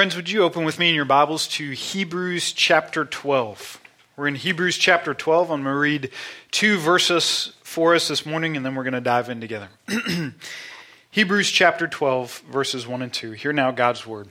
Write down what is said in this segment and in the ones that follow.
Friends, would you open with me in your Bibles to Hebrews chapter 12? We're in Hebrews chapter 12. I'm going to read two verses for us this morning, and then we're going to dive in together. Hebrews chapter 12, verses 1 and 2. Hear now God's word.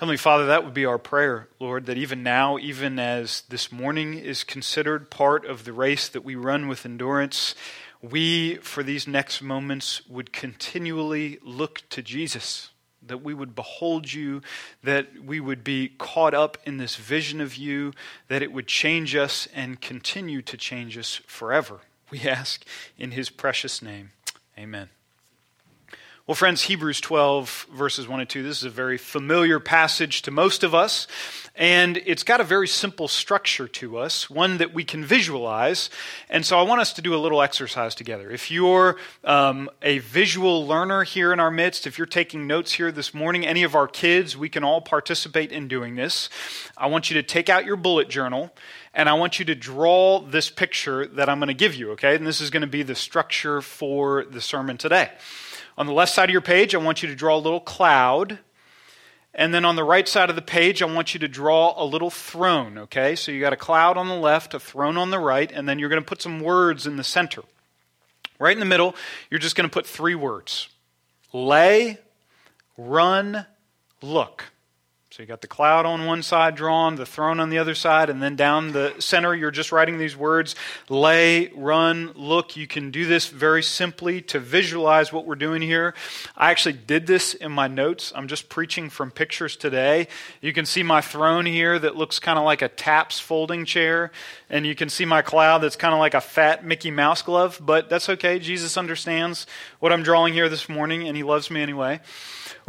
Heavenly Father, that would be our prayer, Lord, that even now, even as this morning is considered part of the race that we run with endurance, we, for these next moments, would continually look to Jesus, that we would behold you, that we would be caught up in this vision of you, that it would change us and continue to change us forever. We ask in his precious name. Amen. Well, friends, Hebrews 12, verses 1 and 2, this is a very familiar passage to most of us, and it's got a very simple structure to us, one that we can visualize. And so I want us to do a little exercise together. If you're um, a visual learner here in our midst, if you're taking notes here this morning, any of our kids, we can all participate in doing this. I want you to take out your bullet journal and I want you to draw this picture that I'm going to give you, okay? And this is going to be the structure for the sermon today. On the left side of your page, I want you to draw a little cloud. And then on the right side of the page, I want you to draw a little throne, okay? So you got a cloud on the left, a throne on the right, and then you're going to put some words in the center. Right in the middle, you're just going to put three words lay, run, look. So you got the cloud on one side drawn, the throne on the other side, and then down the center, you're just writing these words lay, run, look. You can do this very simply to visualize what we're doing here. I actually did this in my notes. I'm just preaching from pictures today. You can see my throne here that looks kind of like a TAPS folding chair, and you can see my cloud that's kind of like a fat Mickey Mouse glove, but that's okay. Jesus understands what I'm drawing here this morning, and he loves me anyway.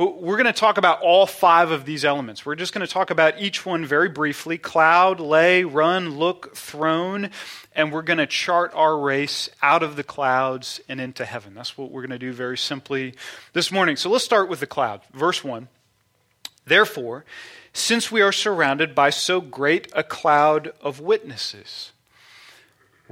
We're going to talk about all five of these elements. We're just going to talk about each one very briefly cloud, lay, run, look, throne, and we're going to chart our race out of the clouds and into heaven. That's what we're going to do very simply this morning. So let's start with the cloud. Verse 1. Therefore, since we are surrounded by so great a cloud of witnesses,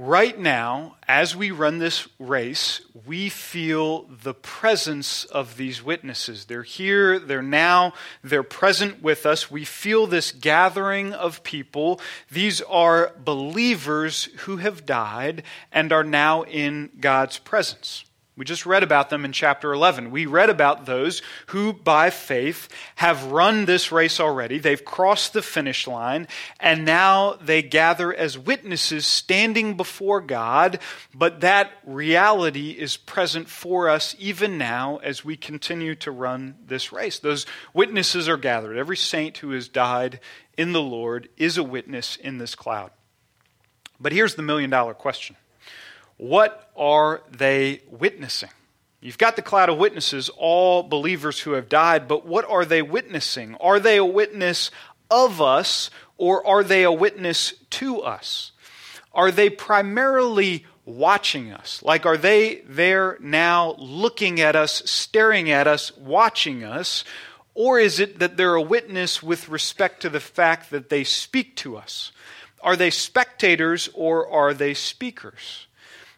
right now, as we run this race, we feel the presence of these witnesses. They're here, they're now, they're present with us. We feel this gathering of people. These are believers who have died and are now in God's presence. We just read about them in chapter 11. We read about those who, by faith, have run this race already. They've crossed the finish line, and now they gather as witnesses standing before God. But that reality is present for us even now as we continue to run this race. Those witnesses are gathered. Every saint who has died in the Lord is a witness in this cloud. But here's the million dollar question what are they witnessing? You've got the cloud of witnesses, all believers who have died, but what are they witnessing? Are they a witness of us or are they a witness to us? Are they primarily watching us? Like, are they there now looking at us, staring at us, watching us? Or is it that they're a witness with respect to the fact that they speak to us? Are they spectators or are they speakers?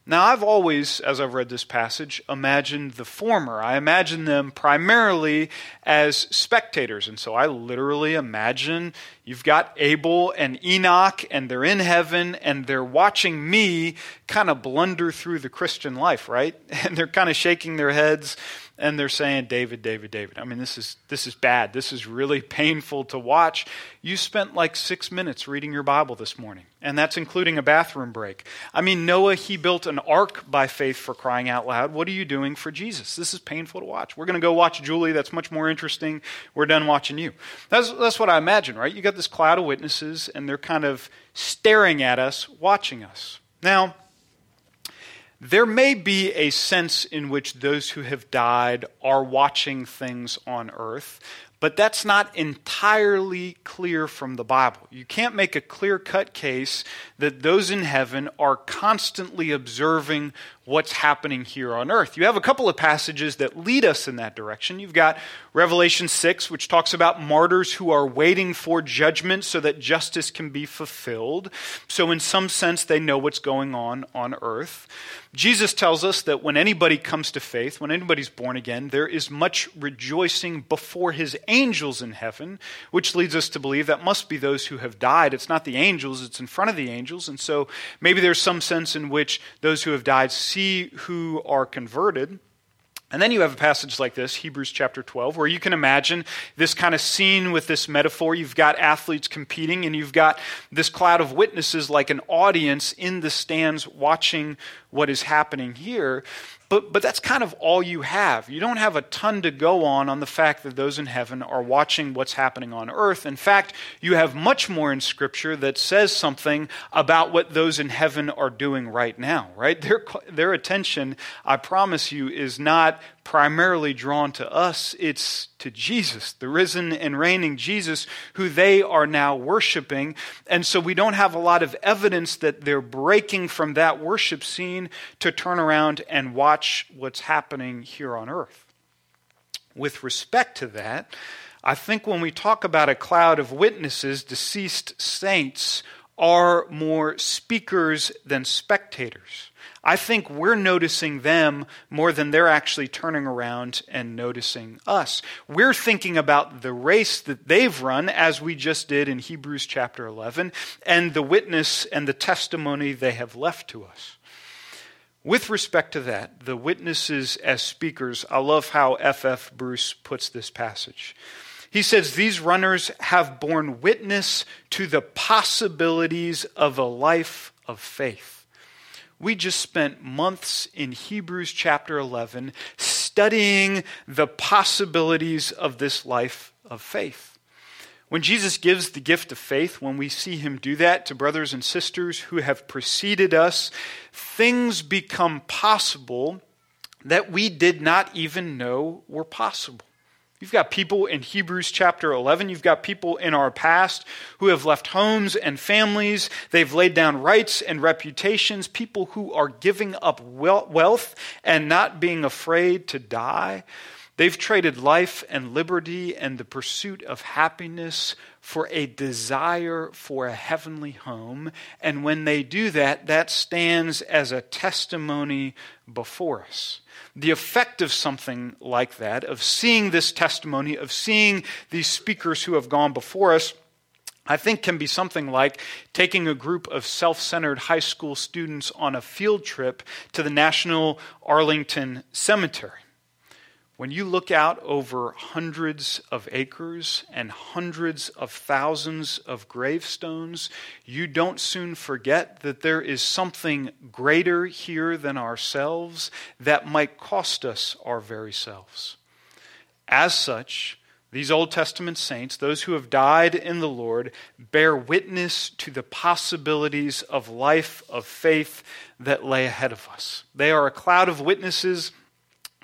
Now, I've always, as I've read this passage, imagined the former. I imagine them primarily as spectators. And so I literally imagine you've got Abel and Enoch, and they're in heaven, and they're watching me kind of blunder through the Christian life, right? And they're kind of shaking their heads and they're saying David, David, David. I mean, this is this is bad. This is really painful to watch. You spent like 6 minutes reading your Bible this morning, and that's including a bathroom break. I mean, Noah, he built an ark by faith for crying out loud. What are you doing for Jesus? This is painful to watch. We're going to go watch Julie. That's much more interesting. We're done watching you. That's that's what I imagine, right? You got this cloud of witnesses and they're kind of staring at us, watching us. Now, there may be a sense in which those who have died are watching things on earth, but that's not entirely clear from the Bible. You can't make a clear cut case that those in heaven are constantly observing what's happening here on earth. You have a couple of passages that lead us in that direction. You've got Revelation 6, which talks about martyrs who are waiting for judgment so that justice can be fulfilled. So, in some sense, they know what's going on on earth. Jesus tells us that when anybody comes to faith, when anybody's born again, there is much rejoicing before his angels in heaven, which leads us to believe that must be those who have died. It's not the angels, it's in front of the angels. And so maybe there's some sense in which those who have died see who are converted. And then you have a passage like this, Hebrews chapter 12, where you can imagine this kind of scene with this metaphor. You've got athletes competing, and you've got this cloud of witnesses like an audience in the stands watching what is happening here. But, but that's kind of all you have. You don't have a ton to go on on the fact that those in heaven are watching what's happening on earth. In fact, you have much more in Scripture that says something about what those in heaven are doing right now, right? Their, their attention, I promise you, is not primarily drawn to us, it's to Jesus, the risen and reigning Jesus, who they are now worshiping. And so we don't have a lot of evidence that they're breaking from that worship scene to turn around and watch what's happening here on earth. With respect to that, I think when we talk about a cloud of witnesses, deceased saints are more speakers than spectators. I think we're noticing them more than they're actually turning around and noticing us. We're thinking about the race that they've run, as we just did in Hebrews chapter 11, and the witness and the testimony they have left to us. With respect to that, the witnesses as speakers, I love how F.F. Bruce puts this passage. He says, These runners have borne witness to the possibilities of a life of faith. We just spent months in Hebrews chapter 11 studying the possibilities of this life of faith. When Jesus gives the gift of faith, when we see him do that to brothers and sisters who have preceded us, things become possible that we did not even know were possible. You've got people in Hebrews chapter 11. You've got people in our past who have left homes and families. They've laid down rights and reputations. People who are giving up wealth and not being afraid to die. They've traded life and liberty and the pursuit of happiness for a desire for a heavenly home. And when they do that, that stands as a testimony before us the effect of something like that, of seeing this testimony, of seeing these speakers who have gone before us, I think can be something like taking a group of self centered high school students on a field trip to the National Arlington Cemetery. When you look out over hundreds of acres and hundreds of thousands of gravestones, you don't soon forget that there is something greater here than ourselves that might cost us our very selves. As such, these Old Testament saints, those who have died in the Lord, bear witness to the possibilities of life of faith that lay ahead of us. They are a cloud of witnesses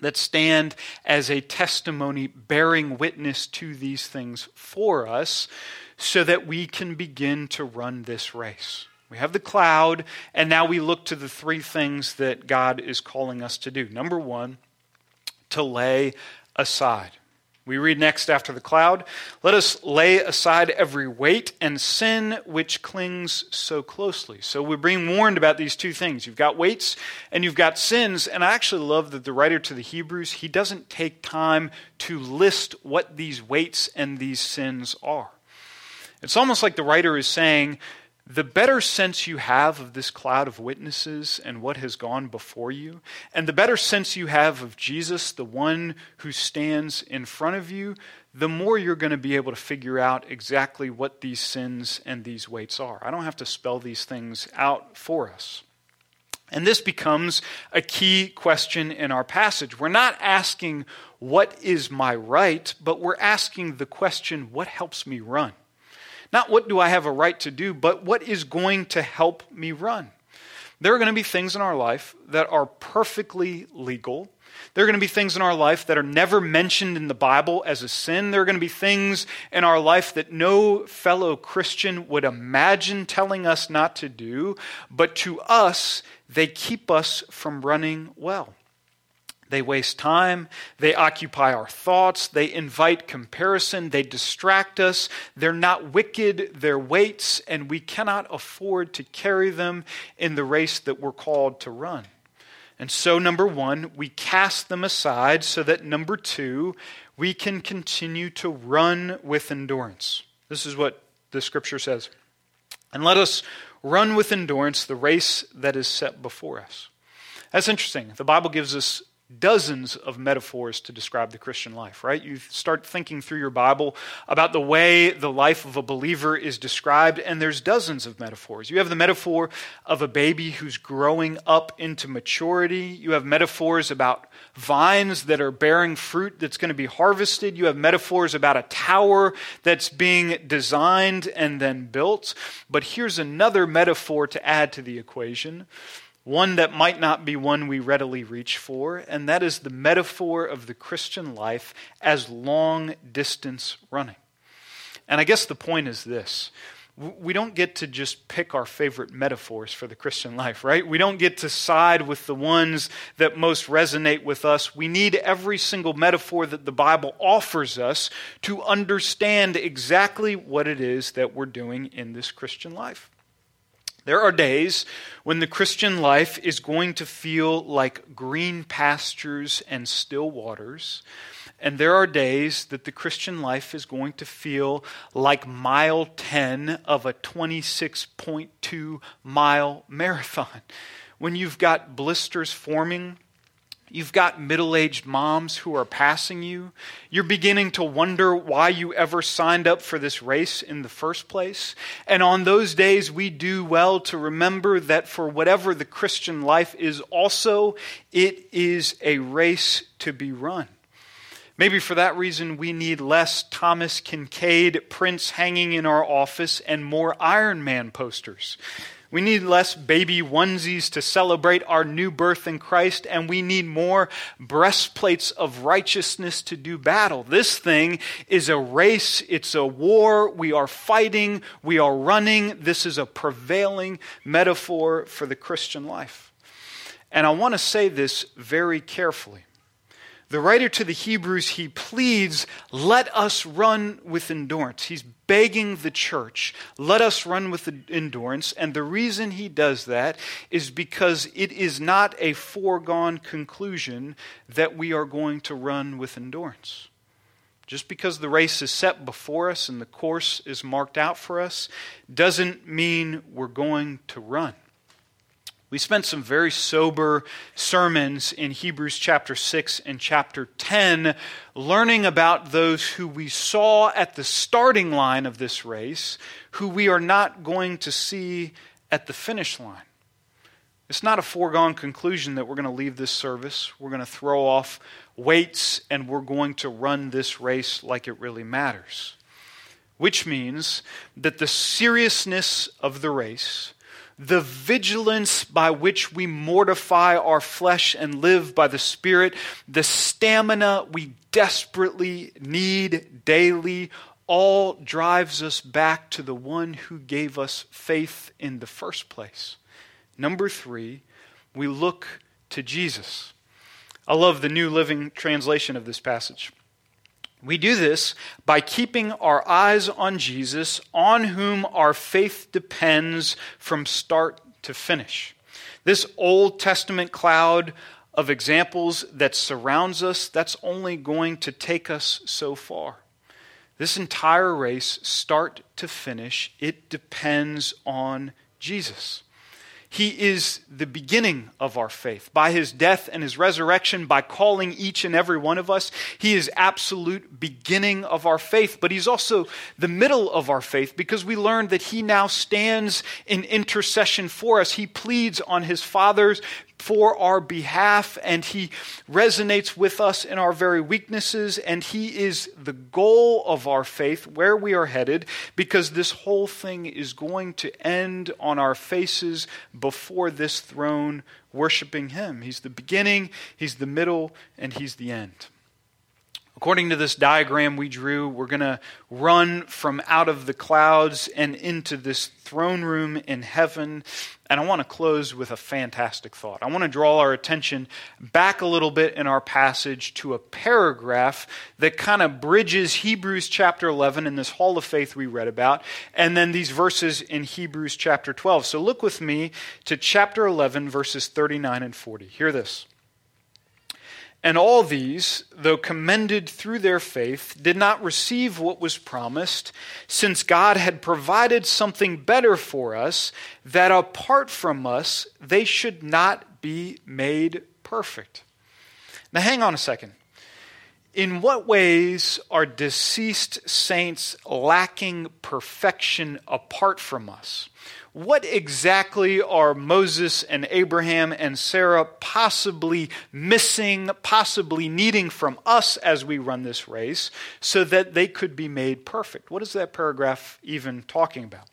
that stand as a testimony bearing witness to these things for us so that we can begin to run this race. We have the cloud, and now we look to the three things that God is calling us to do. Number one, to lay aside. We read next after the cloud Let us lay aside every weight and sin which clings so closely. So we're being warned about these two things. You've got weights and you've got sins. And I actually love that the writer to the Hebrews, he doesn't take time to list what these weights and these sins are. It's almost like the writer is saying, the better sense you have of this cloud of witnesses and what has gone before you, and the better sense you have of Jesus, the one who stands in front of you, the more you're going to be able to figure out exactly what these sins and these weights are. I don't have to spell these things out for us. And this becomes a key question in our passage. We're not asking, What is my right? but we're asking the question, What helps me run? Not what do I have a right to do, but what is going to help me run. There are going to be things in our life that are perfectly legal There are going to be things in our life that are never mentioned in the Bible as a sin. There are going to be things in our life that no fellow Christian would imagine telling us not to do, but to us, they keep us from running well. They waste time. They occupy our thoughts. They invite comparison. They distract us. They're not wicked. They're weights, and we cannot afford to carry them in the race that we're called to run. And so, number one, we cast them aside so that number two, we can continue to run with endurance. This is what the scripture says. And let us run with endurance the race that is set before us. That's interesting. The Bible gives us dozens of metaphors to describe the Christian life, right? You start thinking through your Bible about the way the life of a believer is described, and there's dozens of metaphors. You have the metaphor of a baby who's growing up into maturity. You have metaphors about vines that are bearing fruit that's going to be harvested. You have metaphors about a tower that's being designed and then built. But here's another metaphor to add to the equation one that might not be one we readily reach for, and that is the metaphor of the Christian life as long distance running. And I guess the point is this we don't get to just pick our favorite metaphors for the Christian life, right? We don't get to side with the ones that most resonate with us. We need every single metaphor that the Bible offers us to understand exactly what it is that we're doing in this Christian life. There are days when the Christian life is going to feel like green pastures and still waters. And there are days that the Christian life is going to feel like mile 10 of a 26.2 mile marathon. When you've got blisters forming You've got middle aged moms who are passing you. You're beginning to wonder why you ever signed up for this race in the first place. And on those days, we do well to remember that for whatever the Christian life is, also, it is a race to be run. Maybe for that reason, we need less Thomas Kinkade prints hanging in our office and more Iron Man posters. We need less baby onesies to celebrate our new birth in Christ, and we need more breastplates of righteousness to do battle. This thing is a race, it's a war. We are fighting, we are running. This is a prevailing metaphor for the Christian life. And I want to say this very carefully. The writer to the Hebrews, he pleads, let us run with endurance. He's begging the church, let us run with endurance. And the reason he does that is because it is not a foregone conclusion that we are going to run with endurance. Just because the race is set before us and the course is marked out for us doesn't mean we're going to run. We spent some very sober sermons in Hebrews chapter 6 and chapter 10 learning about those who we saw at the starting line of this race, who we are not going to see at the finish line. It's not a foregone conclusion that we're going to leave this service. We're going to throw off weights and we're going to run this race like it really matters. Which means that the seriousness of the race the vigilance by which we mortify our flesh and live by the Spirit, the stamina we desperately need daily, all drives us back to the one who gave us faith in the first place. Number three, we look to Jesus. I love the New Living Translation of this passage. We do this by keeping our eyes on Jesus, on whom our faith depends from start to finish. This Old Testament cloud of examples that surrounds us, that's only going to take us so far. This entire race, start to finish, it depends on Jesus. He is the beginning of our faith. By his death and his resurrection, by calling each and every one of us, he is absolute beginning of our faith. But he's also the middle of our faith because we learned that he now stands in intercession for us. He pleads on his Father's for our behalf, and He resonates with us in our very weaknesses, and He is the goal of our faith, where we are headed, because this whole thing is going to end on our faces before this throne, worshiping Him. He's the beginning, He's the middle, and He's the end. According to this diagram we drew, we're going to run from out of the clouds and into this throne room in heaven. And I want to close with a fantastic thought. I want to draw our attention back a little bit in our passage to a paragraph that kind of bridges Hebrews chapter 11 in this hall of faith we read about, and then these verses in Hebrews chapter 12. So look with me to chapter 11, verses 39 and 40. Hear this. And all these, though commended through their faith, did not receive what was promised, since God had provided something better for us, that apart from us, they should not be made perfect. Now, hang on a second. In what ways are deceased saints lacking perfection apart from us? What exactly are Moses and Abraham and Sarah possibly missing, possibly needing from us as we run this race so that they could be made perfect? What is that paragraph even talking about?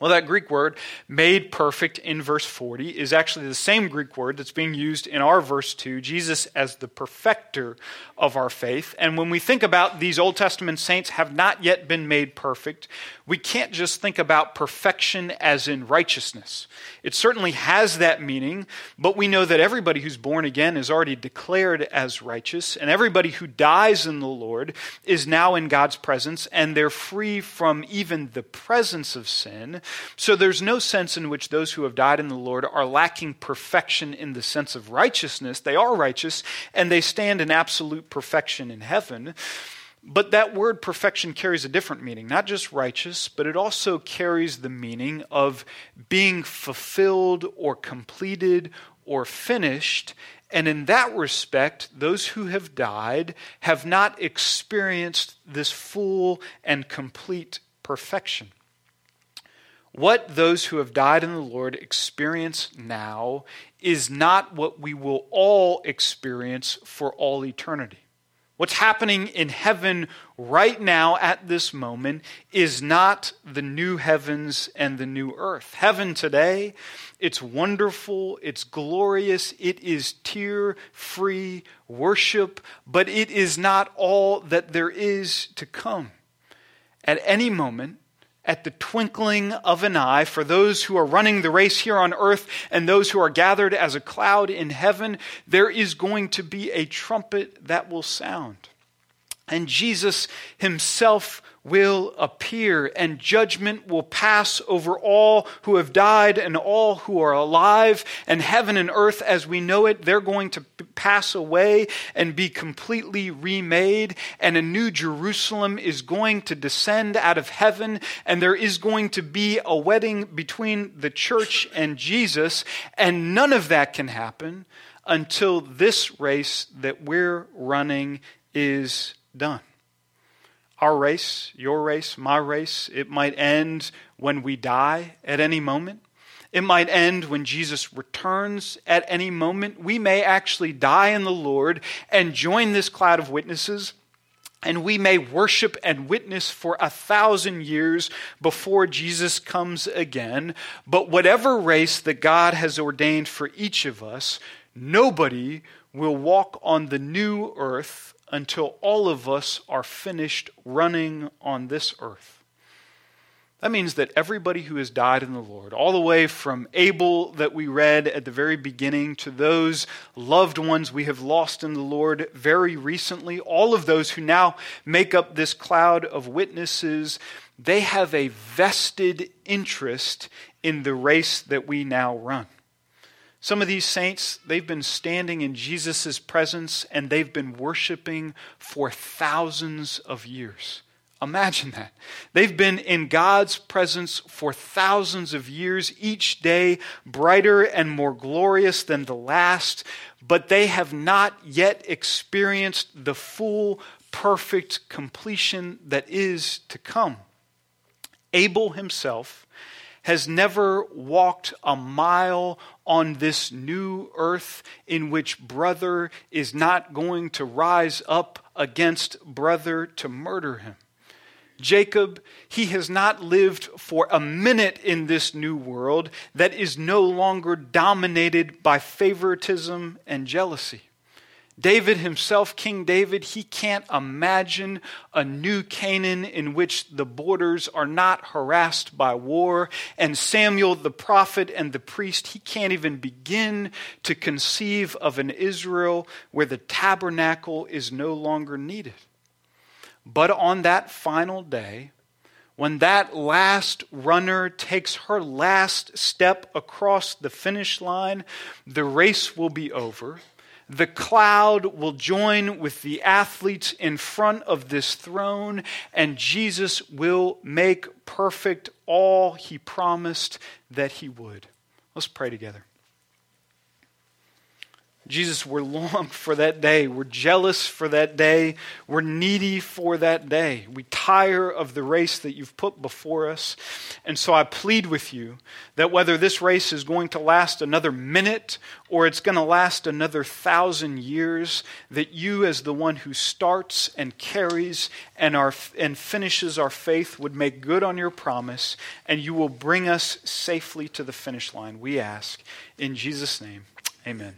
Well, that Greek word, made perfect in verse 40, is actually the same Greek word that's being used in our verse 2, Jesus as the perfecter of our faith. And when we think about these Old Testament saints have not yet been made perfect, we can't just think about perfection as in righteousness. It certainly has that meaning, but we know that everybody who's born again is already declared as righteous, and everybody who dies in the Lord is now in God's presence, and they're free from even the presence of sin. So there's no sense in which those who have died in the Lord are lacking perfection in the sense of righteousness. They are righteous, and they stand in absolute perfection in heaven. But that word perfection carries a different meaning, not just righteous, but it also carries the meaning of being fulfilled or completed or finished. And in that respect, those who have died have not experienced this full and complete perfection. What those who have died in the Lord experience now is not what we will all experience for all eternity. What's happening in heaven right now at this moment is not the new heavens and the new earth. Heaven today, it's wonderful, it's glorious, it is tear free worship, but it is not all that there is to come. At any moment, at the twinkling of an eye for those who are running the race here on earth and those who are gathered as a cloud in heaven, there is going to be a trumpet that will sound. And Jesus himself will appear, and judgment will pass over all who have died and all who are alive. And heaven and earth, as we know it, they're going to pass away and be completely remade. And a new Jerusalem is going to descend out of heaven, and there is going to be a wedding between the church and Jesus. And none of that can happen until this race that we're running is done our race, your race, my race, it might end when we die at any moment. It might end when Jesus returns at any moment. We may actually die in the Lord and join this cloud of witnesses, and we may worship and witness for a thousand years before Jesus comes again. But whatever race that God has ordained for each of us, nobody will walk on the new earth until all of us are finished running on this earth. That means that everybody who has died in the Lord, all the way from Abel that we read at the very beginning to those loved ones we have lost in the Lord very recently, all of those who now make up this cloud of witnesses, they have a vested interest in the race that we now run. Some of these saints, they've been standing in Jesus' presence and they've been worshiping for thousands of years. Imagine that. They've been in God's presence for thousands of years, each day brighter and more glorious than the last, but they have not yet experienced the full, perfect completion that is to come. Abel himself has never walked a mile on this new earth in which brother is not going to rise up against brother to murder him. Jacob, he has not lived for a minute in this new world that is no longer dominated by favoritism and jealousy. David himself, King David, he can't imagine a new Canaan in which the borders are not harassed by war. And Samuel the prophet and the priest, he can't even begin to conceive of an Israel where the tabernacle is no longer needed. But on that final day, when that last runner takes her last step across the finish line, the race will be over the cloud will join with the athletes in front of this throne, and Jesus will make perfect all he promised that he would. Let's pray together. Jesus, we're long for that day. We're jealous for that day. We're needy for that day. We tire of the race that you've put before us. And so I plead with you that whether this race is going to last another minute or it's going to last another thousand years, that you, as the one who starts and carries and, our, and finishes our faith, would make good on your promise and you will bring us safely to the finish line. We ask. In Jesus' name, amen.